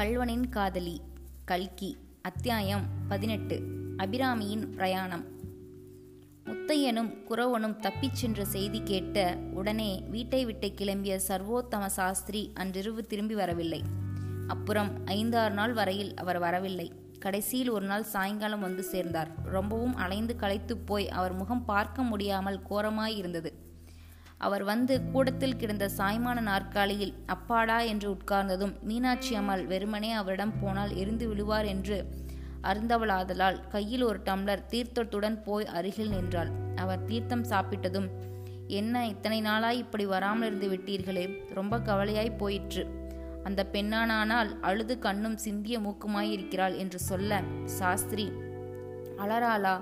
கல்வனின் காதலி கல்கி அத்தியாயம் பதினெட்டு அபிராமியின் பிரயாணம். முத்தையனும் குறவனும் தப்பிச் சென்ற செய்தி கேட்ட உடனே வீட்டை விட்டு கிளம்பிய சர்வோத்தம சாஸ்திரி அன்றிரவு திரும்பி வரவில்லை. அப்புறம் ஐந்தாறு நாள் வரையில் அவர் வரவில்லை. கடைசியில் ஒரு நாள் சாயங்காலம் வந்து சேர்ந்தார். ரொம்பவும் அலைந்து களைத்துப் போய் அவர் முகம் பார்க்க முடியாமல் கோரமாய் இருந்தது. அவர் வந்து கூடத்தில் கிடந்த சாய்மான நாற்காலியில் அப்பாடா என்று உட்கார்ந்ததும் மீனாட்சி அம்மாள் வெறுமனே அவரிடம் போனால் எரிந்து விழுவார் என்று அருந்தவளாதலால் கையில் ஒரு டம்ளர் தீர்த்தத்துடன் போய் அருகில் நின்றாள். அவர் தீர்த்தம் சாப்பிட்டதும் என்ன இத்தனை நாளாய் இப்படி வராமல் இருந்து விட்டீர்களே? ரொம்ப கவலையாய் போயிற்று. அந்த பெண்ணானானால் அழுது கண்ணும் சிந்திய மூக்குமாயிருக்கிறாள் என்று சொல்ல சாஸ்திரி அலறாளா?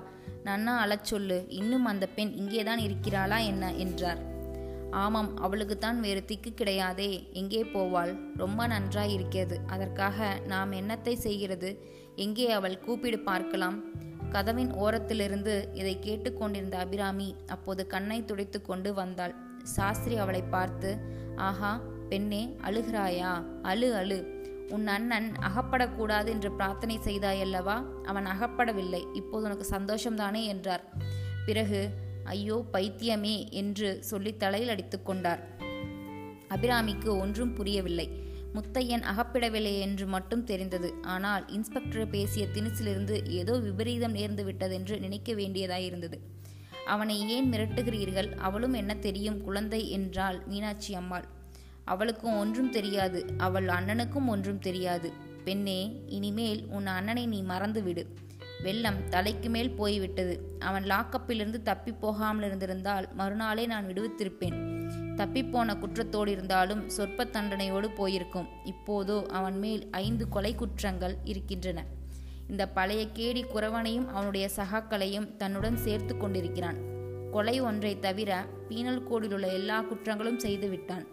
நன்னா அழச் சொல்லு. இன்னும் அந்த பெண் இங்கேதான் இருக்கிறாளா என்ன? என்றார். ஆமாம் அவளுக்குத்தான் வேறு திக்கு கிடையாதே. எங்கே போவாள்? ரொம்ப நன்றாய் இருக்கிறது அதற்காக நாம் என்னத்தை செய்கிறது? எங்கே அவள் கூப்பிடு பார்க்கலாம். கதவின் ஓரத்திலிருந்து இதை கேட்டுக்கொண்டிருந்த அபிராமி அப்போது கண்ணை துடைத்து கொண்டு வந்தாள். சாஸ்திரி அவளை பார்த்து ஆஹா பெண்ணே அழுகிறாயா? அழு அழு. உன் அண்ணன் அகப்படக்கூடாது என்று பிரார்த்தனை செய்தாயல்லவா? அவன் அகப்படவில்லை. இப்போது உனக்கு சந்தோஷம்தானே? என்றார். பிறகு ஐயோ பைத்தியமே என்று சொல்லி தலையில் அடித்து கொண்டார். அபிராமிக்கு ஒன்றும் புரியவில்லை. முத்தையன் அகப்பிடவில்லை என்று மட்டும் தெரிந்தது. ஆனால் இன்ஸ்பெக்டர் பேசிய திணிச்சிலிருந்து ஏதோ விபரீதம் நேர்ந்து விட்டதென்று நினைக்க வேண்டியதாயிருந்தது அவனை ஏன் மிரட்டுகிறீர்கள்? அவளும் என்ன தெரியும்? குழந்தை என்றாள் மீனாட்சி அம்மாள். அவளுக்கும் ஒன்றும் தெரியாது. அவள் அண்ணனுக்கும் ஒன்றும் தெரியாது. பெண்ணே இனிமேல் உன் அண்ணனை நீ மறந்துவிடு. வெள்ளம் தலைக்கு மேல் போய்விட்டது. அவன் லாக்கப்பிலிருந்து தப்பி போகாமல் இருந்திருந்தால் மறுநாளே நான் விடுவித்திருப்பேன். தப்பிப்போன குற்றத்தோடு இருந்தாலும் சொற்ப தண்டனையோடு போயிருக்கும். இப்போதோ அவன் மேல் ஐந்து கொலை குற்றங்கள் இருக்கின்றன. இந்த பழைய கேடி குறவனையும் அவனுடைய சகாக்களையும் தன்னுடன் சேர்த்து கொண்டிருக்கிறான். கொலை ஒன்றை தவிர பீனல் கோடில் உள்ள எல்லா குற்றங்களும் செய்து விட்டான்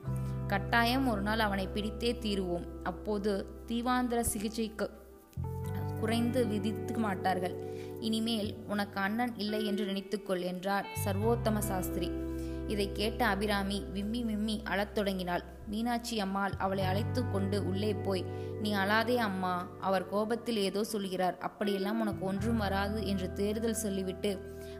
கட்டாயம் ஒரு நாள் அவனை பிடித்தே தீருவோம். அப்போது தீவாந்திர சிகிச்சைக்கு குறைந்து விதித்து மாட்டார்கள். இனிமேல் உனக்கு அண்ணன் இல்லை என்று நினைத்துக்கொள் என்றார் சர்வோத்தம சாஸ்திரி. இதை கேட்ட அபிராமி விம்மி விம்மி அழத் தொடங்கினாள். மீனாட்சி அம்மாள் அவளை அழைத்து கொண்டு உள்ளே போய் நீ அழாதே அம்மா அவர் கோபத்தில் ஏதோ சொல்கிறார். அப்படியெல்லாம் உனக்கு ஒன்றும் வராது என்று தேர்தல் சொல்லிவிட்டு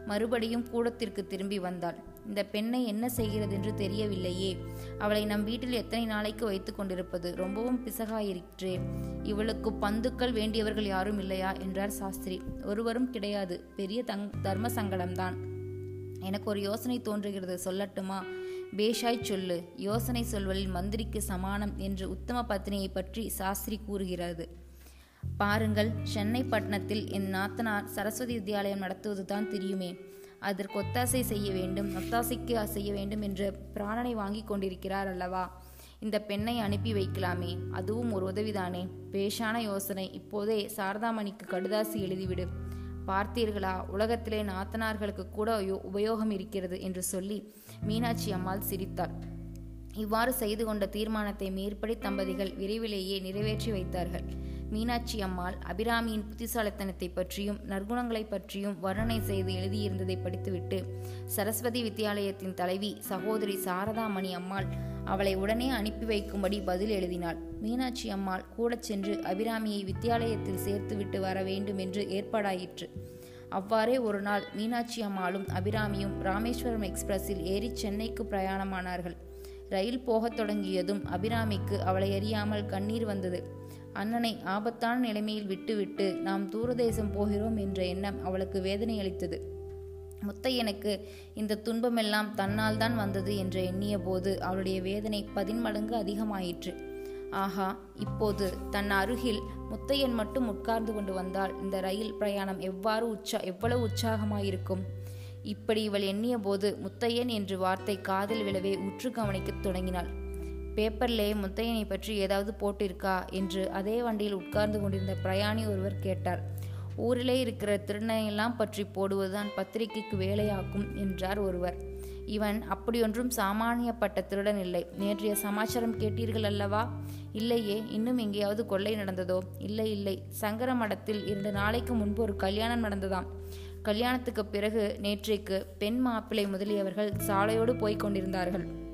மறுபடியும் கூடத்திற்கு திரும்பி வந்தாள். இந்த பெண்ணை என்ன செய்கிறது என்று தெரியவில்லையே. அவளை நம் வீட்டில் எத்தனை நாளைக்கு வைத்து கொண்டிருப்பது? ரொம்பவும் பிசகாயிருக்கிறே. இவளுக்கு பந்துக்கள் வேண்டியவர்கள் யாரும் இல்லையா? என்றார் சாஸ்திரி. ஒருவரும் கிடையாது. பெரிய தங் தர்ம சங்கடம்தான். எனக்கு ஒரு யோசனை தோன்றுகிறது. சொல்லட்டுமா? பேஷாய் சொல்லு. யோசனை சொல்வதில் மந்திரிக்கு சமானம் என்று உத்தம பத்தினியை பற்றி சாஸ்திரி கூறுகிறது. பாருங்கள் சென்னை பட்டணத்தில் என் நாத்தனார் சரஸ்வதி வித்யாலயம் நடத்துவதுதான் தெரியுமே. அதற்கு ஒத்தாசை செய்ய வேண்டும் ஒத்தாசைக்கு செய்ய வேண்டும் என்று பிராணனை வாங்கி கொண்டிருக்கிறார் அல்லவா? இந்த பெண்ணை அனுப்பி வைக்கலாமே. அதுவும் ஒரு உதவிதானே. பேஷான யோசனை. இப்போதே சாரதாமணிக்கு கடுதாசி எழுதிவிடு. பார்த்தீர்களா? உலகத்திலே நாத்தனார்களுக்கு கூட உபயோகம் இருக்கிறது என்று சொல்லி மீனாட்சி அம்மாள் சிரித்தார் இவ்வாறு செய்து கொண்ட தீர்மானத்தை மேற்படி தம்பதிகள் விரைவிலேயே நிறைவேற்றி வைத்தார்கள். மீனாட்சி அம்மாள் அபிராமியின் புத்திசாலித்தனத்தை பற்றியும் நற்குணங்களை பற்றியும் வர்ணனை செய்து எழுதியிருந்ததை படித்துவிட்டு சரஸ்வதி வித்தியாலயத்தின் தலைவி சகோதரி சாரதாமணி அம்மாள் அவளை உடனே அனுப்பி வைக்கும்படி பதில் எழுதினாள். மீனாட்சி அம்மாள் கூட சென்று அபிராமியை வித்தியாலயத்தில் சேர்த்துவிட்டு வர வேண்டும் என்று ஏற்பாடாயிற்று. அவ்வாறே ஒரு நாள் மீனாட்சி அம்மாளும் அபிராமியும் ராமேஸ்வரம் எக்ஸ்பிரஸில் ஏறி சென்னைக்கு பிரயாணமானார்கள். ரயில் போகத் தொடங்கியதும் அபிராமிக்கு அவளை அறியாமல் கண்ணீர் வந்தது. அண்ணனை ஆபத்தான நிலைமையில் விட்டுவிட்டு நாம் தூரதேசம் போகிறோம் என்ற எண்ணம் அவளுக்கு வேதனை அளித்தது முத்தையனுக்கு இந்த துன்பமெல்லாம் தன்னால் தான் வந்தது என்று எண்ணிய போது அவளுடைய வேதனை பதின்மடங்கு அதிகமாயிற்று. ஆஹா இப்போது தன் அருகில் முத்தையன் மட்டும் உட்கார்ந்து கொண்டு வந்தால் இந்த ரயில் பிரயாணம் எவ்வாறு உற்சா எவ்வளவு உற்சாகமாயிருக்கும்? இப்படி இவள் எண்ணிய போது முத்தையன் என்று வார்த்தை காதில் விழவே உற்று கவனிக்கத் தொடங்கினாள். பேப்பர்லே முத்தையனை பற்றி ஏதாவது போட்டிருக்கா? என்று அதே வண்டியில் உட்கார்ந்து கொண்டிருந்த பிரயாணி ஒருவர் கேட்டார். ஊரிலே இருக்கிற திருடனையெல்லாம் பற்றி போடுவதுதான் பத்திரிகைக்கு வேலையாக்கும் என்றார் ஒருவர். இவன் அப்படியொன்றும் சாமானியப்பட்ட திருடன் இல்லை. நேற்றைய சமாச்சாரம் கேட்டீர்கள் அல்லவா? இல்லையே இன்னும் எங்கேயாவது கொள்ளை நடந்ததோ? இல்லை இல்லை. சங்கர மடத்தில் இரண்டு நாளைக்கு முன்பு ஒரு கல்யாணம் நடந்ததாம். கல்யாணத்துக்கு பிறகு நேற்றைக்கு பெண் மாப்பிள்ளை முதலியவர்கள் சாலையோடு போய்க் கொண்டிருந்தார்கள்.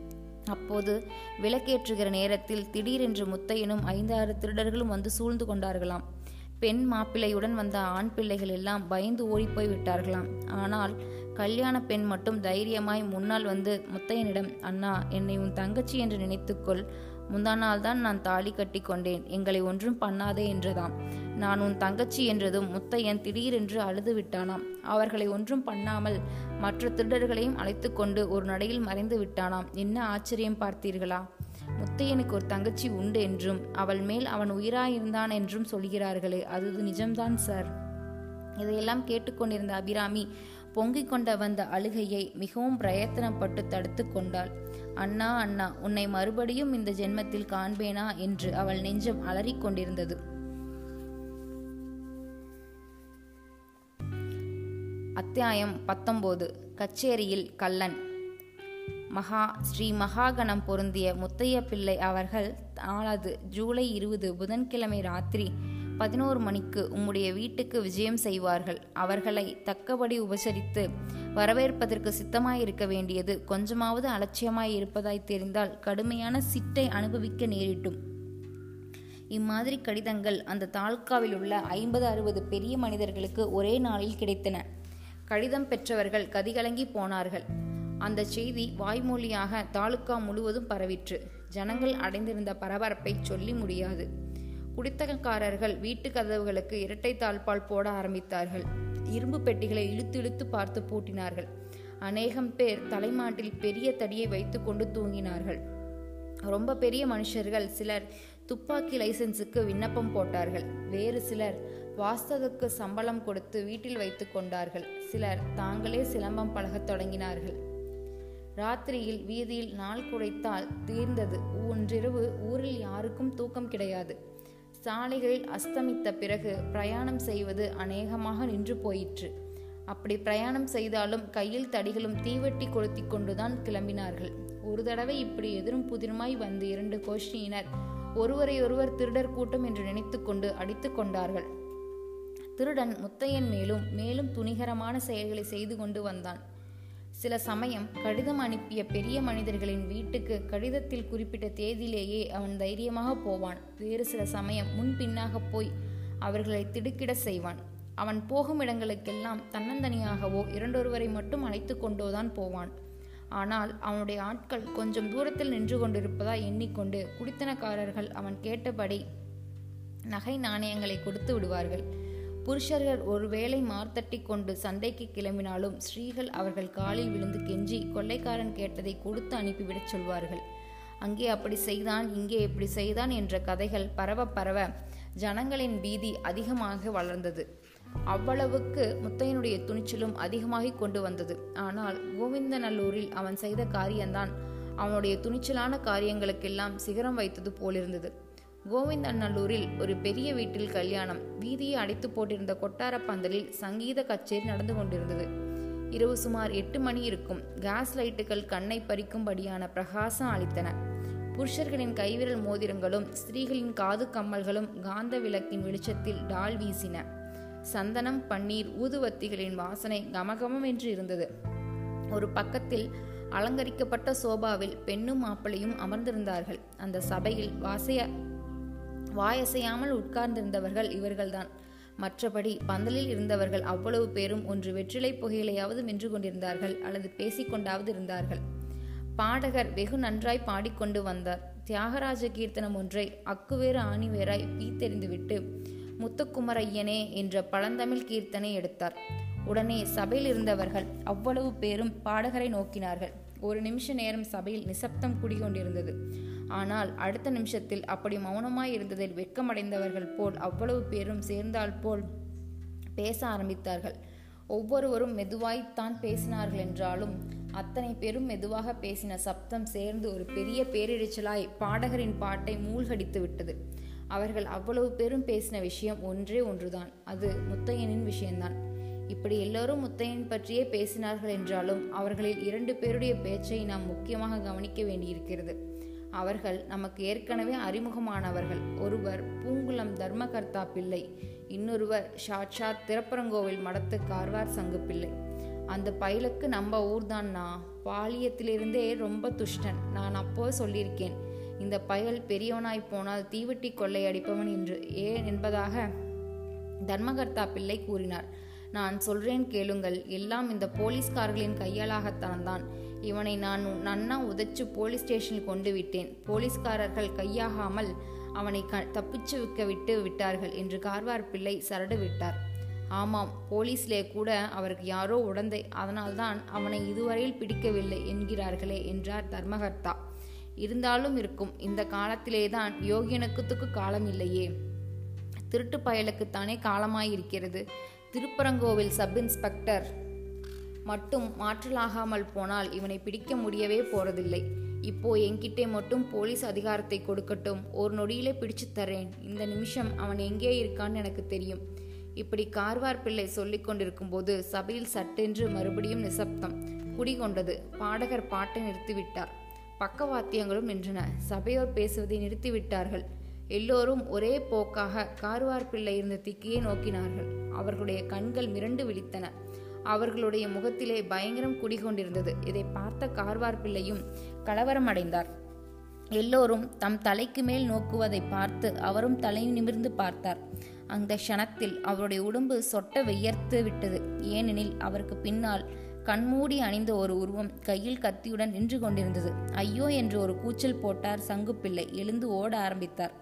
அப்போது விளக்கேற்றுகிற நேரத்தில் திடீரென்று முத்தையனும் ஐந்தாறு திருடர்களும் வந்து சூழ்ந்து கொண்டார்களாம். பெண் மாப்பிள்ளையுடன் வந்த ஆண் பிள்ளைகள் எல்லாம் பயந்து ஓடிப்போய் விட்டார்களாம். ஆனால் கல்யாண பெண் மட்டும் தைரியமாய் முன்னால் வந்து முத்தையனிடம் அண்ணா என்னை உன் தங்கச்சி என்று நினைத்துக்கொள். முந்தா நாள் தான் நான் தாலி கட்டி கொண்டேன். எங்களை ஒன்றும் பண்ணாதே என்றதாம் நான் உன் தங்கச்சி என்றதும் முத்தையன் திடீரென்று அழுது விட்டானாம். அவர்களை ஒன்றும் பண்ணாமல் மற்ற திருடர்களையும் அழைத்து கொண்டு ஒரு நடையில் மறைந்து விட்டானாம். என்ன ஆச்சரியம் பார்த்தீர்களா? முத்தையனுக்கு ஒரு தங்கச்சி உண்டு என்றும் அவள் மேல் அவன் உயிராயிருந்தான் என்றும் சொல்கிறார்களே அது நிஜம்தான் சார். இதையெல்லாம் கேட்டுக்கொண்டிருந்த அபிராமி பொங்கிக் கொண்ட வந்த அழுகையை மிகவும் பிரயத்தனப்பட்டு தடுத்து கொண்டாள். அண்ணா அண்ணா உன்னை மறுபடியும் இந்த ஜென்மத்தில் காண்பேனா? என்று அவள் நெஞ்சம் அலறிக்கொண்டிருந்தது அத்தியாயம் பத்தொம்போது. கச்சேரியில் கல்லன் மகா ஸ்ரீ மகாகணம் பொருந்திய முத்தைய பிள்ளை அவர்கள் நாளது ஜூலை இருபது புதன்கிழமை ராத்திரி பதினோரு மணிக்கு உம்முடைய வீட்டுக்கு விஜயம் செய்வார்கள். அவர்களை தக்கபடி உபசரித்து வரவேற்பதற்கு சித்தமாயிருக்க வேண்டியது கொஞ்சமாவது அலட்சியமாய் இருப்பதாய் தெரிந்தால் கடுமையான சிட்டை அனுபவிக்க நேரிட்டும் இம்மாதிரி கடிதங்கள் அந்த தாலுக்காவில் உள்ள ஐம்பது அறுபது பெரிய மனிதர்களுக்கு ஒரே நாளில் கிடைத்தன. கடிதம் பெற்றவர்கள் கதிகலங்கி போனார்கள். அந்த செய்தி வாய்மொழியாக தாலுக்கா முழுவதும் பரவிற்று. ஜனங்கள் அடைந்திருந்த பரபரப்பை சொல்லி முடியாது. குடித்தகக்காரர்கள் வீட்டு கதவுகளுக்கு இரட்டை தாழ்பால் போட ஆரம்பித்தார்கள். இரும்பு பெட்டிகளை இழுத்து இழுத்து பார்த்து பூட்டினார்கள். அநேகம் பேர் தலைமாட்டில் பெரிய தடியை வைத்துக்கொண்டு தூங்கினார்கள். ரொம்ப பெரிய மனுஷர்கள் சிலர் துப்பாக்கி லைசன்ஸுக்கு விண்ணப்பம் போட்டார்கள். வேறு சிலர் வாஸ்தவத்துக்கு சம்பளம் கொடுத்து வீட்டில் வைத்து கொண்டார்கள். சிலர் தாங்களே சிலம்பம் பழகத் தொடங்கினார்கள். ராத்திரியில் வீதியில் நாள் குறைத்தால் தீர்ந்தது. ஒன்றிரவு ஊரில் யாருக்கும் தூக்கம் கிடையாது. சாலைகளில் அஸ்தமித்த பிறகு பிரயாணம் செய்வது அநேகமாக நின்று போயிற்று. அப்படி பிரயாணம் செய்தாலும் கையில் தடிகளும் தீவெட்டி கொளுத்தி கொண்டுதான் கிளம்பினார்கள். ஒரு தடவை இப்படி எதிரும் புதிருமாய் வந்து இரண்டு கோஷ்டியினர் ஒருவரையொருவர் திருடர் கூட்டம் என்று நினைத்துக்கொண்டு அடித்து கொண்டார்கள். திருடன் முத்தையன் மேலும் மேலும் துணிகரமான செயல்களை செய்து கொண்டு வந்தான். சில சமயம் கடிதம் அனுப்பிய பெரிய மனிதர்களின் வீட்டுக்கு கடிதத்தில் குறிப்பிட்ட தேதியிலேயே அவன் தைரியமாக போவான். வேறு சில சமயம் முன்பின்னாக போய் அவர்களை திடுக்கிட செய்வான். அவன் போகும் இடங்களுக்கெல்லாம் தன்னந்தனியாகவோ இரண்டொருவரை மட்டும் அழைத்து கொண்டோதான் போவான். ஆனால் அவனுடைய ஆட்கள் கொஞ்சம் தூரத்தில் நின்று கொண்டிருப்பதா எண்ணிக்கொண்டு குடித்தனக்காரர்கள் அவன் கேட்டபடி நகை நாணயங்களை கொடுத்து விடுவார்கள். புருஷர்கள் ஒருவேளை மார்த்தட்டி கொண்டு சண்டைக்கு கிளம்பினாலும் ஸ்ரீகள் அவர்கள் காலில் விழுந்து கெஞ்சி கொள்ளைக்காரன் கேட்டதை கொடுத்து அனுப்பிவிடச் சொல்வார்கள். அங்கே அப்படி செய்தான் இங்கே இப்படி செய்தான் என்ற கதைகள் பரவ பரவ ஜனங்களின் பீதி அதிகமாக வளர்ந்தது. அவ்வளவுக்கு முத்தையனுடைய துணிச்சலும் அதிகமாகி கொண்டு வந்தது. ஆனால் கோவிந்தநல்லூரில் அவன் செய்த காரியம்தான். அவனுடைய துணிச்சலான காரியங்களுக்கெல்லாம் சிகரம் வைத்தது போலிருந்தது. கோவிந்தநல்லூரில் ஒரு பெரிய வீட்டில் கல்யாணம். வீதியை அடைத்து போட்டிருந்த கொட்டார பந்தலில் சங்கீத கச்சேரி நடந்து கொண்டிருந்தது. இரவு சுமார் எட்டு மணி இருக்கும். கேஸ் லைட்டுகள் கண்ணை பறிக்கும்படியான பிரகாசம் அளித்தன. புருஷர்களின் கைவிரல் மோதிரங்களும் ஸ்திரீகளின் காது கம்மல்களும் காந்த விளக்கின் வெளிச்சத்தில் டால் வீசின. சந்தனம் பன்னீர் ஊதுவத்திகளின் வாசனை கமகமம் என்று இருந்தது. ஒரு பக்கத்தில் அலங்கரிக்கப்பட்ட சோபாவில் பெண்ணும் மாப்பிளையும் அமர்ந்திருந்தார்கள். அந்த சபையில் வாசைய வாயசையாமல் உட்கார்ந்திருந்தவர்கள் இவர்கள்தான். மற்றபடி பந்தலில் இருந்தவர்கள் அவ்வளவு பேரும் ஒன்று வெற்றிலை புகையிலையாவது மென்று கொண்டிருந்தார்கள் அல்லது பேசிக்கொண்டாவது இருந்தார்கள். பாடகர் வெகு நன்றாய் பாடிக்கொண்டு வந்தார். தியாகராஜ கீர்த்தனம் ஒன்றை அக்குவேறு ஆணிவேராய் பீத்தெறிந்துவிட்டு முத்துக்குமரையனே என்ற பழந்தமிழ் கீர்த்தனை எடுத்தார். உடனே சபையில் இருந்தவர்கள் அவ்வளவு பேரும் பாடகரை நோக்கினார்கள். ஒரு நிமிஷ நேரம் சபையில் நிசப்தம் குடிகொண்டிருந்தது. ஆனால் அடுத்த நிமிஷத்தில் அப்படி மௌனமாய் இருந்ததில் வெட்கமடைந்தவர்கள் போல் அவ்வளவு பேரும் சேர்ந்தால் போல் பேச ஆரம்பித்தார்கள். ஒவ்வொருவரும் மெதுவாய்த்தான் பேசினார்கள் என்றாலும் அத்தனை பேரும் மெதுவாக பேசின சப்தம் சேர்ந்து ஒரு பெரிய பேரிரைச்சலாய் பாடகரின் பாட்டை மூழ்கடித்து விட்டது. அவர்கள் அவ்வளவு பேரும் பேசின விஷயம் ஒன்றே ஒன்றுதான். அது முத்தையனின் விஷயம்தான் இப்படி எல்லோரும் முத்தையன் பற்றியே பேசினார்கள் என்றாலும் அவர்களில் இரண்டு பேருடைய பேச்சை நாம் முக்கியமாக கவனிக்க வேண்டியிருக்கிறது. அவர்கள் நமக்கு ஏற்கனவே அறிமுகமானவர்கள். ஒருவர் பூங்குளம் தர்மகர்த்தா பிள்ளை இன்னொருவர் ஷாட்ஷாத் திருப்பரங்கோவில் மடத்து கார்வார் சங்கு பிள்ளை. அந்த பயலுக்கு நம்ம ஊர்தான்னா? பாலியத்திலிருந்தே ரொம்ப துஷ்டன். நான் அப்போ சொல்லியிருக்கேன் இந்த பயல் பெரியவனாய் போனால் தீவெட்டி கொள்ளை அடிப்பவன் என்று. ஏன் என்பதாக தர்மகர்த்தா பிள்ளை கூறினார். நான் சொல்றேன் கேளுங்கள். எல்லாம் இந்த போலீஸ்காரர்களின் கையாளாகத்தான் தான் இவனை நான் நன்னா உதைச்சு போலீஸ் ஸ்டேஷனில் கொண்டு விட்டேன். போலீஸ்காரர்கள் கையாகாமல் அவனை க தப்பிச்சு விக்க விட்டு விட்டார்கள் என்று கார்வார் பிள்ளை சரடு விட்டார். ஆமாம் போலீஸ்லே கூட அவருக்கு யாரோ உடந்தை. அதனால்தான் அவனை இதுவரையில் பிடிக்கவில்லை என்கிறார்களே என்றார் தர்மகர்த்தா. இருந்தாலும் இருக்கும் இந்த காலத்திலேதான் யோகியனுக்குத்துக்கு காலம் இல்லையே திருட்டு பயலுக்குத்தானே காலமாயிருக்கிறது. திருப்பரங்கோவில் சப் இன்ஸ்பெக்டர் மட்டும் மாற்றலாகாமல் போனால் இவனை பிடிக்க முடியவே போறதில்லை. இப்போ என்கிட்டே மட்டும் போலீஸ் அதிகாரத்தை கொடுக்கட்டும். ஒரு நொடியிலே பிடிச்சு தரேன் இந்த நிமிஷம் அவன் எங்கே இருக்கான்னு எனக்கு தெரியும். இப்படி கார்வார் பிள்ளை சொல்லிக் கொண்டிருக்கும் போது சபையில் சட்டென்று மறுபடியும் நிசப்தம். குடிகொண்டது. பாடகர் பாட்டை நிறுத்திவிட்டார். பக்கவாத்தியங்களும் நின்றன. சபையோர் பேசுவதை நிறுத்திவிட்டார்கள். எல்லோரும் ஒரே போக்காக கார்வார் பிள்ளை இருந்த திக்கியை நோக்கினார்கள். அவர்களுடைய கண்கள் மிரண்டு விழித்தன. அவர்களுடைய முகத்திலே பயங்கரம் குடிகொண்டிருந்தது. இதை பார்த்த கார்வார் பிள்ளையும் கலவரம் அடைந்தார். எல்லோரும் தம் தலைக்கு மேல் நோக்குவதை பார்த்து அவரும் தலை நிமிர்ந்து பார்த்தார். அந்த க்ஷணத்தில் அவருடைய உடம்பு சொட்ட வியர்த்து விட்டது. ஏனெனில் அவருக்கு பின்னால் கண்மூடி அணிந்த ஒரு உருவம் கையில் கத்தியுடன் நின்று கொண்டிருந்தது. ஐயோ என்று ஒரு கூச்சல் போட்டார் சங்குப்பிள்ளை. எழுந்து ஓட ஆரம்பித்தார்.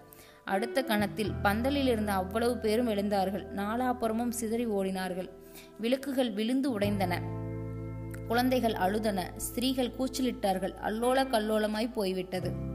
அடுத்த கணத்தில் பந்தலில் இருந்த அவ்வளவு பேரும் எழுந்தார்கள். நாலாபுறமும் சிதறி ஓடினார்கள். விளக்குகள் விழுந்து உடைந்தன. குழந்தைகள் அழுதன. ஸ்திரீகள் கூச்சலிட்டார்கள். அல்லோல கல்லோலமாய் போய்விட்டது.